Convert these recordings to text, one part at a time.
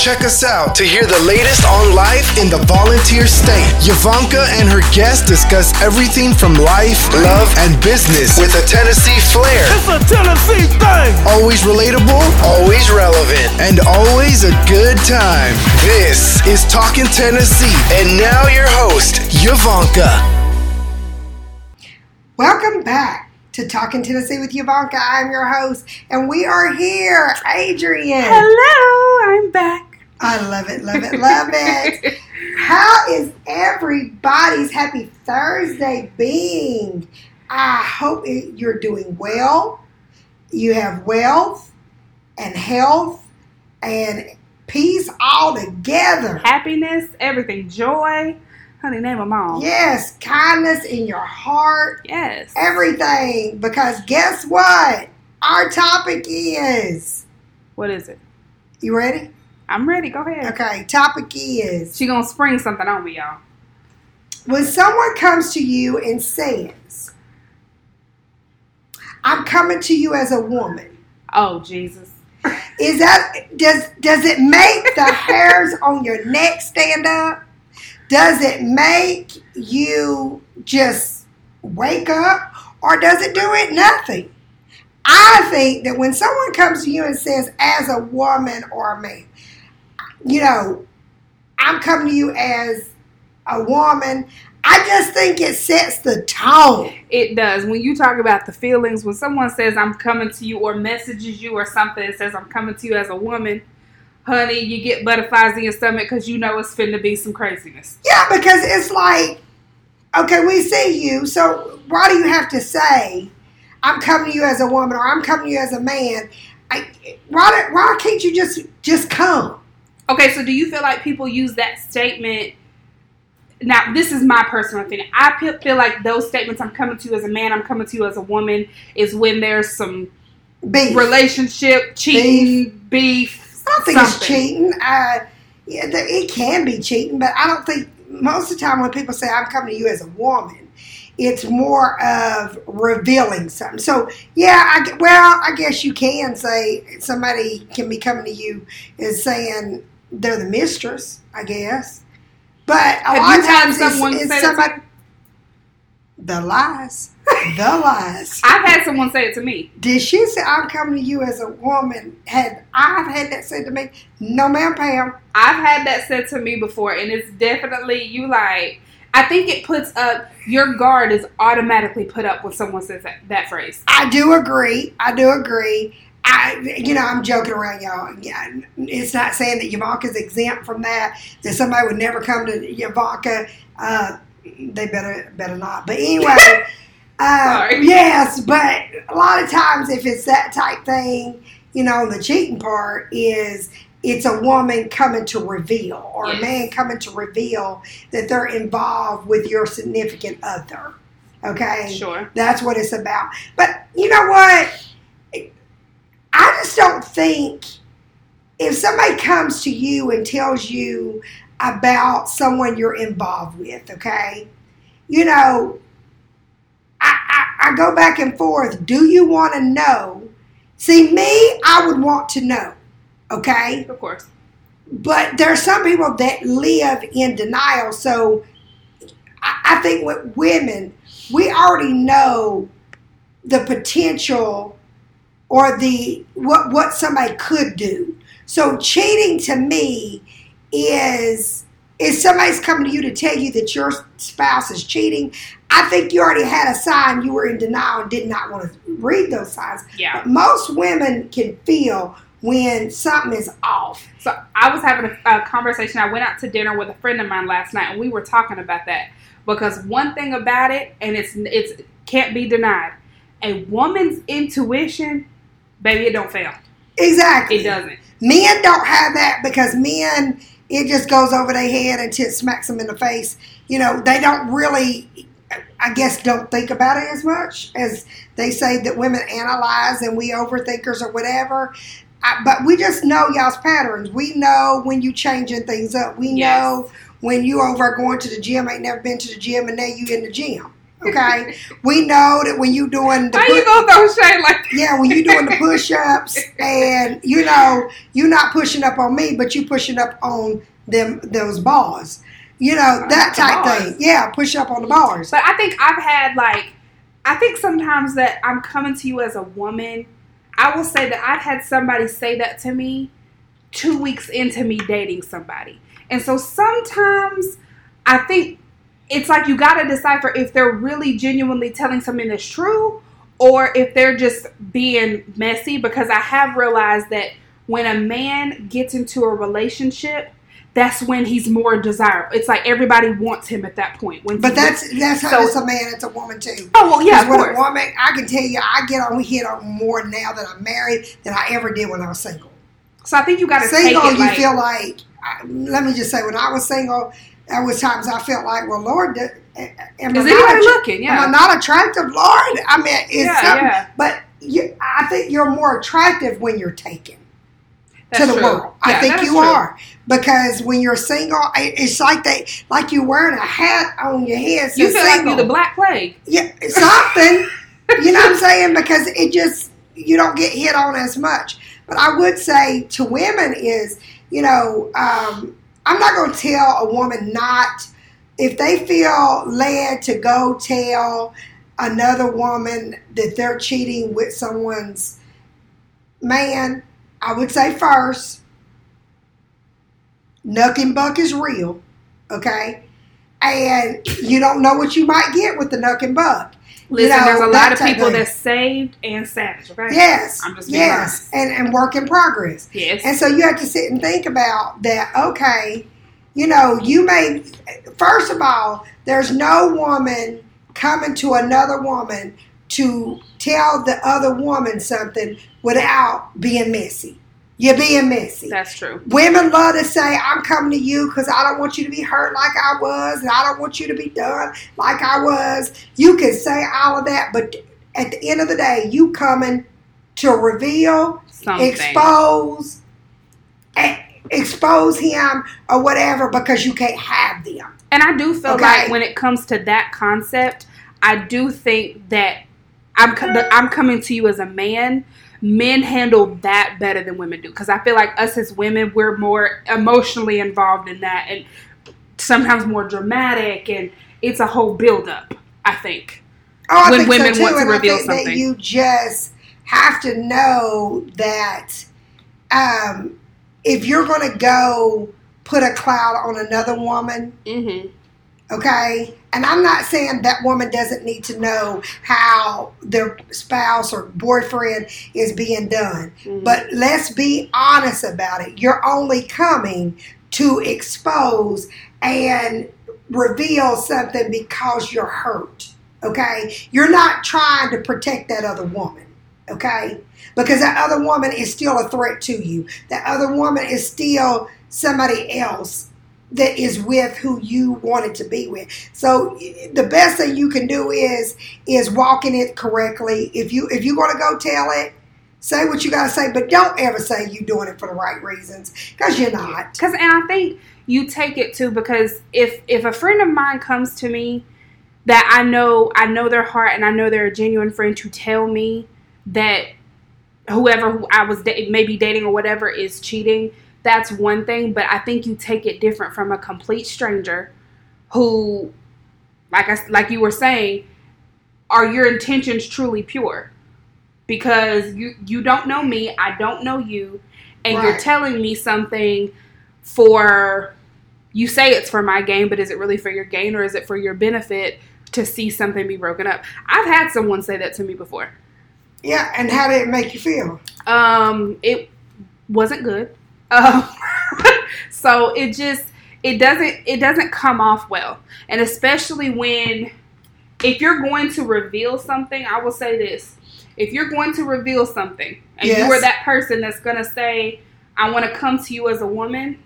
Check us out to hear the latest on life in the volunteer state. Yavanka and her guests discuss everything from life, love, and business with a Tennessee flair. It's a Tennessee thing. Always relatable, always relevant, and always a good time. This is Talking Tennessee, and now your host, Yavanka. Welcome back to Talking Tennessee with Yavanka. I'm your host, and we are here, Adrian. Hello, I'm back. I love it, love it, love it. How is everybody's happy Thursday being? I hope it, you're doing well. You have wealth and health and peace all together. Happiness, everything, joy. Honey, name them all. Yes, kindness in your heart, Yes. everything. Because guess what? Our topic is. What is it? You ready? I'm ready. Go ahead. Okay, topic is She gonna spring something on me, y'all. when someone comes to you and says, I'm coming to you as a woman. Oh Jesus. Is that does does it make the hairs on your neck stand up? Does it make you just wake up or does it do it nothing? I think that when someone comes to you and says as a woman or a man, you know, I'm coming to you as a woman, I just think it sets the tone. It does. When you talk about the feelings, when someone says I'm coming to you or messages you or something that says I'm coming to you as a woman, honey, you get butterflies in your stomach because you know it's finna be some craziness. Yeah, because it's like, okay, we see you, so why do you have to say, I'm coming to you as a woman or I'm coming to you as a man? I, why, why can't you just just come? Okay, so do you feel like people use that statement? Now, this is my personal opinion. I feel like those statements, I'm coming to you as a man, I'm coming to you as a woman, is when there's some Beef. relationship, cheating, beef. I don't think it's cheating. Uh, yeah, it can be cheating, but I don't think most of the time when people say I'm coming to you as a woman, it's more of revealing something. So yeah, I, well, I guess you can say somebody can be coming to you as saying they're the mistress. I guess, but a Have lot of times someone it's, it's somebody. The lies, the lies. I've had someone say it to me. Did she say I'm coming to you as a woman? Had I've had that said to me? No, ma'am, Pam. I've had that said to me before, and it's definitely you like. I think it puts up your guard is automatically put up when someone says that, that phrase. I do agree. I do agree. I, you know, I'm joking around, y'all. Yeah, it's not saying that Yavanka's exempt from that. That somebody would never come to Yavanka. Uh, they better better not. But anyway, uh, yes. But a lot of times, if it's that type thing, you know, the cheating part is it's a woman coming to reveal or a man coming to reveal that they're involved with your significant other. Okay. Sure. That's what it's about. But you know what? I just don't think if somebody comes to you and tells you about someone you're involved with, okay, you know, I, I, I go back and forth. Do you want to know? See, me, I would want to know, okay? Of course. But there are some people that live in denial. So I, I think with women, we already know the potential or the what what somebody could do. So cheating to me is if somebody's coming to you to tell you that your spouse is cheating, I think you already had a sign you were in denial and did not want to read those signs. Yeah. But most women can feel when something is off. So I was having a, a conversation. I went out to dinner with a friend of mine last night, and we were talking about that because one thing about it, and it's it's can't be denied, a woman's intuition, baby, it don't fail. Exactly. It doesn't. Men don't have that because men, it just goes over their head until it smacks them in the face. You know, they don't really, I guess, don't think about it as much as they say that women analyze and we overthinkers or whatever. I, but we just know y'all's patterns. We know when you changing things up. We Yes. know when you over going to the gym, ain't never been to the gym, and now you in the gym. Okay, we know that when you doing the How you gonna throw shade like that? yeah, when you doing the push ups and you know you're not pushing up on me, but you pushing up on them those bars. You know uh, that The type bars. thing. Yeah, push up on the bars. But I think I've had like, I think sometimes that I'm coming to you as a woman. I will say that I've had somebody say that to me two weeks into me dating somebody. And so sometimes I think it's like you got to decipher if they're really genuinely telling something that's true or if they're just being messy because I have realized that when a man gets into a relationship, that's when he's more desirable. It's like everybody wants him at that point. When But that's that's how So- it's a man, it's a woman too. Oh well, yeah, of course. a woman, I can tell you, I get on hit on more now that I'm married than I ever did when I was single. So I think you got to take Single, it you like, feel like. I- Let me just say, when I was single, there was times I felt like, well, Lord, am I is not anybody attra- looking? Am I Yeah, not attractive, Lord? I mean, it's yeah, something. yeah. But you, I think you're more attractive when you're taken That's to the true. world. I think you are because when you're single, it's like they like you wearing a hat on your head. You says feel like you're the Black Plague. Yeah, something. you know what I'm saying? Because it just you don't get hit on as much. But I would say to women is, you know, um, I'm not going to tell a woman not if they feel led to go tell another woman that they're cheating with someone's man. I would say first, Nuck and Buck is real, okay? And you don't know what you might get with the Nuck and Buck. Listen, know, there's a lot of people thing. that's saved and savage. Okay. Yes. I'm just yes. honest. And, and work in progress. Yes. And so you have to sit and think about that. Okay, you know, you may, first of all, there's no woman coming to another woman to tell the other woman something without being messy. You're being messy. that's true. Women love to say, I'm coming to you because I don't want you to be hurt like I was, and I don't want you to be done like I was. You can say all of that, but at the end of the day, you coming to reveal, Something. expose, expose him or whatever because you can't have them. And I do feel Okay. like when it comes to that concept, I do think that I'm I'm coming to you as a man. Men handle that better than women do because I feel like us as women we're more emotionally involved in that and sometimes more dramatic and it's a whole build up. I think. Oh, I When think women so too, want to and reveal I think that something. you just have to know that um, if you're going to go put a cloud on another woman, Mm-hmm. Okay? And i'm not saying that woman doesn't need to know how their spouse or boyfriend is being done. Mhm. but let's be honest about it. You're only coming to expose and reveal something because you're hurt. Okay? You're not trying to protect that other woman. Okay? Because that other woman is still a threat to you. That other woman is still somebody else that is with who you wanted to be with. So the best thing you can do is is walking it correctly. If you if you're going to go tell it, say what you got to say, but don't ever say you're doing it for the right reasons because you're not. Because and I think you take it too because if if a friend of mine comes to me that I know I know their heart and I know they're a genuine friend to tell me that whoever who I was da- maybe dating or whatever is cheating, that's one thing. But I think you take it different from a complete stranger who, like I like you were saying, are your intentions truly pure? Because you you don't know me, I don't know you, and you're telling me something for you say it's for my gain, but is it really for your gain or is it for your benefit to see something be broken up? I've had someone say that to me before. Yeah, and how did it make you feel? Um, it wasn't good. Um, so it just it doesn't it doesn't come off well, and especially when if you're going to reveal something, I will say this: if you're going to reveal something, and you are that person that's going to say, "I want to come to you as a woman,"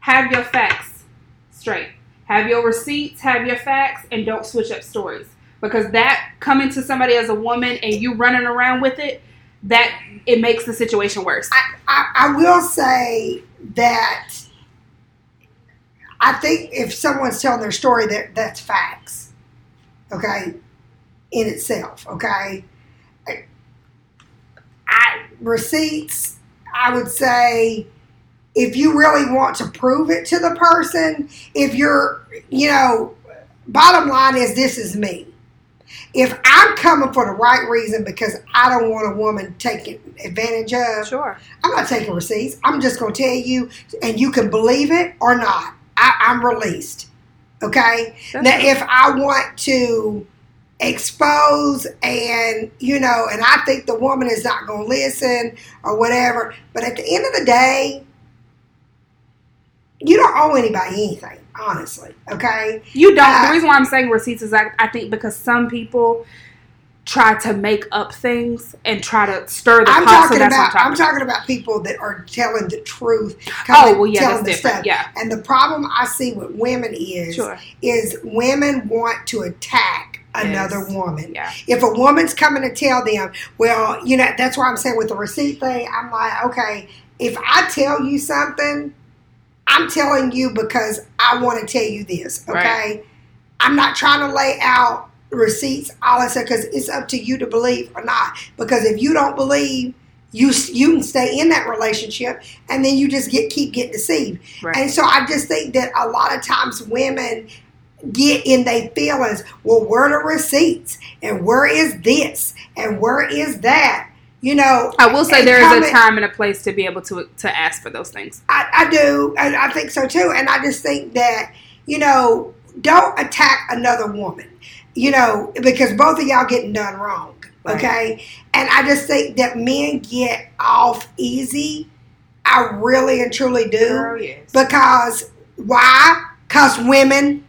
have your facts straight. Have your receipts, have your facts, and don't switch up stories. Because that coming to somebody as a woman and you running around with it, that it makes the situation worse. I, I, I will say that I think if someone's telling their story, that that's facts. okay, in itself, okay. I receipts, I would say if you really want to prove it to the person, if you're, you know, bottom line is this is me. If I'm coming for the right reason because I don't want a woman taken advantage of, Sure. I'm not taking receipts. I'm just going to tell you, and you can believe it or not. I, I'm released. Okay? That's now, if I want to expose and, you know, and I think the woman is not going to listen or whatever, but at the end of the day, you don't owe anybody anything, honestly. Okay? You don't. Uh, the reason why I'm saying receipts is I, I think because some people try to make up things and try to stir the I'm pot. So talking that's about what I'm talking, I'm talking about people that are telling the truth. Oh, well, yeah, telling that's the different. Yeah. And the problem I see with women is Sure. is women want to attack another Yes. woman. Yeah. If a woman's coming to tell them, well, you know, that's why I'm saying with the receipt thing, I'm like, okay, if I tell you something, I'm telling you because I want to tell you this, okay? Right. I'm not trying to lay out receipts, all that stuff, because it's up to you to believe or not. Because if you don't believe, you you can stay in that relationship, and then you just get keep getting deceived. Right. And so I just think that a lot of times women get in their feelings. Well, where are the receipts? And where is this? And where is that? You know, I will say there is a time and a place to be able to to ask for those things. I, I do, and I think so too. And I just think that you know, don't attack another woman, you know, because both of y'all getting done wrong. Right. Okay, and I just think that men get off easy. I really and truly do Girl, yes. because why? Because women,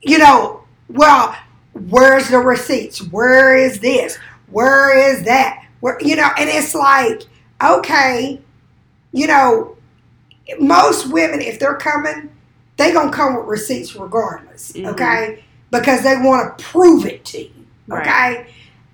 you know, well, where's the receipts? Where is this? Where is that? Where you know, and it's like, okay, you know, most women, if they're coming, they gonna come with receipts regardless, Mhm. okay? Because they want to prove it to you, Right. okay?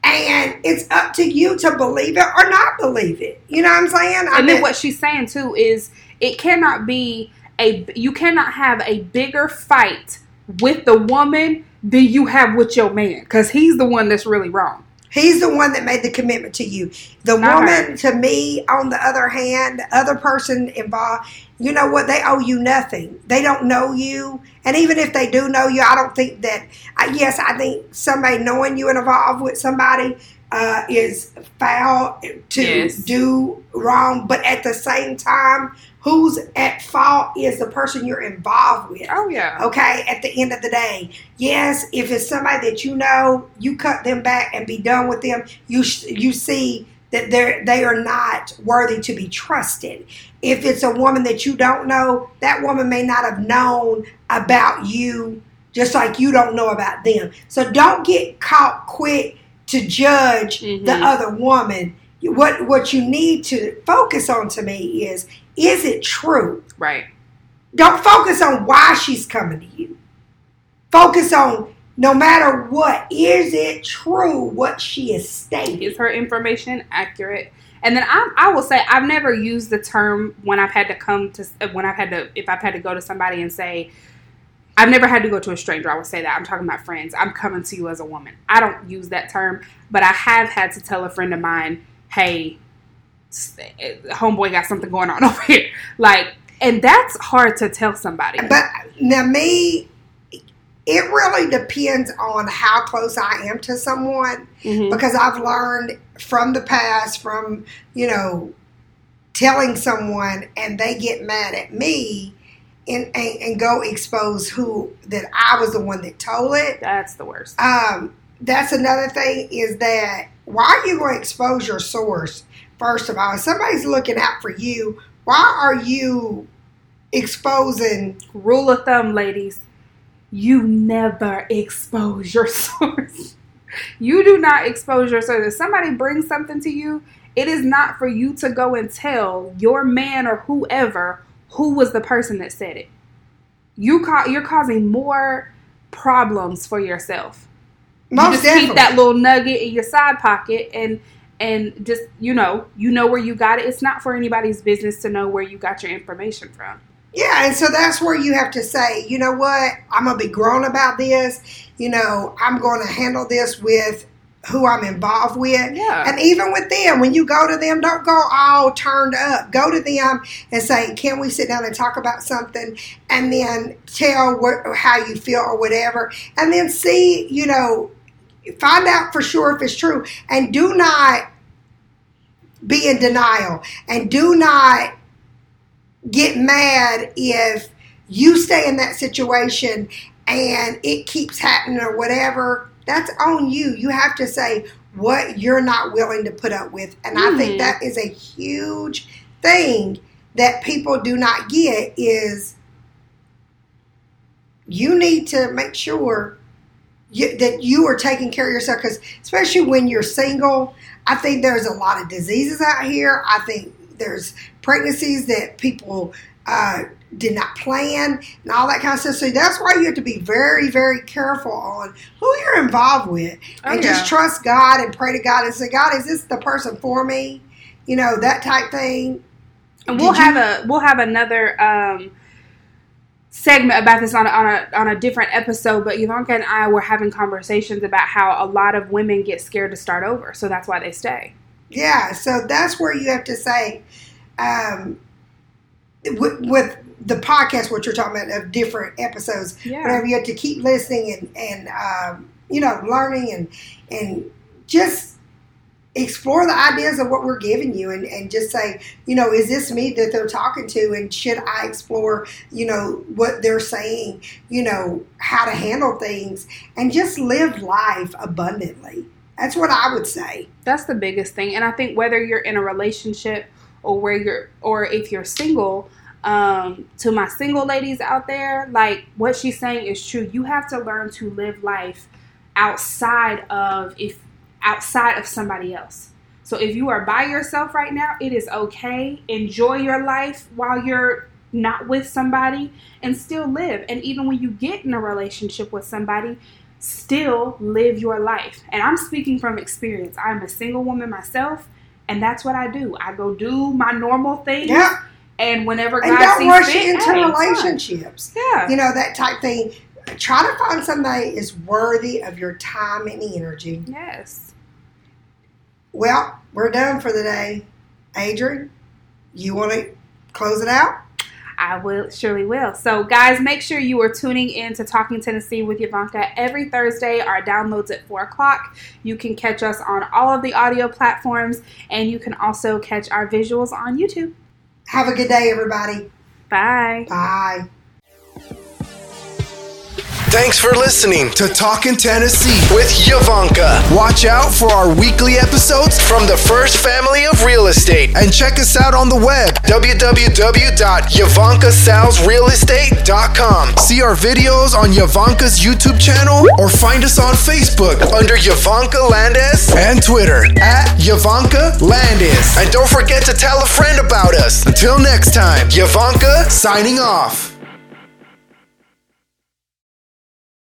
And it's up to you to believe it or not believe it. You know what I'm saying? I and mean- then what she's saying too is it cannot be a you cannot have a bigger fight with the woman than you have with your man because he's the one that's really wrong. He's the one that made the commitment to you. The Not woman, her. to me, on the other hand, the other person involved, you know what? They owe you nothing. They don't know you. And even if they do know you, I don't think that, I yes, I think somebody knowing you and involved with somebody uh, is foul to Yes. do wrong. But at the same time, who's at fault is the person you're involved with. Oh yeah. Okay, at the end of the day, yes, if it's somebody that you know, you cut them back and be done with them. You sh- you see that they they are not worthy to be trusted. If it's a woman that you don't know, that woman may not have known about you, just like you don't know about them. So don't get caught quick to judge the Mhm. other woman. What what you need to focus on to me is is it true? Right. Don't focus on why she's coming to you. Focus on no matter what, is it true what she is stating? Is her information accurate? And then I, I will say I've never used the term when I've had to come to when I've had to if I've had to go to somebody and say I've never had to go to a stranger. I would say that I'm talking about friends. I'm coming to you as a woman. I don't use that term, but I have had to tell a friend of mine, "Hey, homeboy got something going on over here." Like, and that's hard to tell somebody. But now, me, it really depends on how close I am to someone Mhm. because I've learned from the past, from, you know, telling someone and they get mad at me and, and, and go expose who that I was the one that told it. That's the worst. um, that's another thing is that why are you going to expose your source first of all if somebody's looking out for you why are you exposing Rule of thumb, ladies: you never expose your source. you do not expose your source. If somebody brings something to you, it is not for you to go and tell your man or whoever who was the person that said it. You ca- you're causing more problems for yourself. most you just definitely keep that little nugget in your side pocket and and just you know you know where you got it. It's not for anybody's business to know where you got your information from. Yeah, and so that's where you have to say, you know what, I'm gonna be grown about this. You know, I'm going to handle this with who I'm involved with. Yeah. And even with them, when you go to them, don't go all turned up. Go to them and say, "Can we sit down and talk about something?" And then tell what how you feel or whatever, and then see, you know, find out for sure if it's true, and do not be in denial, and do not get mad if you stay in that situation and it keeps happening or whatever, that's on you. You have to say what you're not willing to put up with. And I think Mhm. that is a huge thing that people do not get is you need to make sure you, that you are taking care of yourself because especially when you're single i think there's a lot of diseases out here i think there's pregnancies that people uh, did not plan and all that kind of stuff so that's why you have to be very very careful on who you're involved with Oh, and yeah. just trust god and pray to god and say god is this the person for me you know that type thing And we'll Did you- have a we'll have another um, segment about this on a, on a on a different episode. But Yavanka and I were having conversations about how a lot of women get scared to start over, so that's why they stay. Yeah, so that's where you have to say, um, with, with the podcast, what you're talking about of different episodes, Yeah. whatever, you have to keep listening and and um, you know learning and and just explore the ideas of what we're giving you and, and just say, you know, is this me that they're talking to and should I explore, you know, what they're saying, you know, how to handle things and just live life abundantly. That's what I would say. That's the biggest thing. And I think whether you're in a relationship or where you're or if you're single, um, to my single ladies out there, like what she's saying is true. You have to learn to live life outside of if outside of somebody else. So if you are by yourself right now, it is okay. Enjoy your life while you're not with somebody and still live. And even when you get in a relationship with somebody, still live your life. And I'm speaking from experience. I'm a single woman myself, and that's what I do. I go do my normal things. Yeah. And whenever God And don't sees rush fit, into hey, relationships. Yeah. You know, that type thing. Try to find somebody that is worthy of your time and energy. Yes. Well, we're done for the day. Adrian, you want to close it out? I will surely will. So, guys, make sure you are tuning in to Talking Tennessee with Yavanka every Thursday. Our downloads at four o'clock. You can catch us on all of the audio platforms, and you can also catch our visuals on YouTube. Have a good day, everybody. Bye. Bye. Thanks for listening to Talkin' Tennessee with Yavanka. Watch out for our weekly episodes from the First Family of Real Estate and check us out on the web www.yavankasalesrealestate.com. See our videos on Yavanka's YouTube channel or find us on Facebook under Yavanka Landis and Twitter at Yavanka Landis. And don't forget to tell a friend about us. Until next time, Yavanka signing off.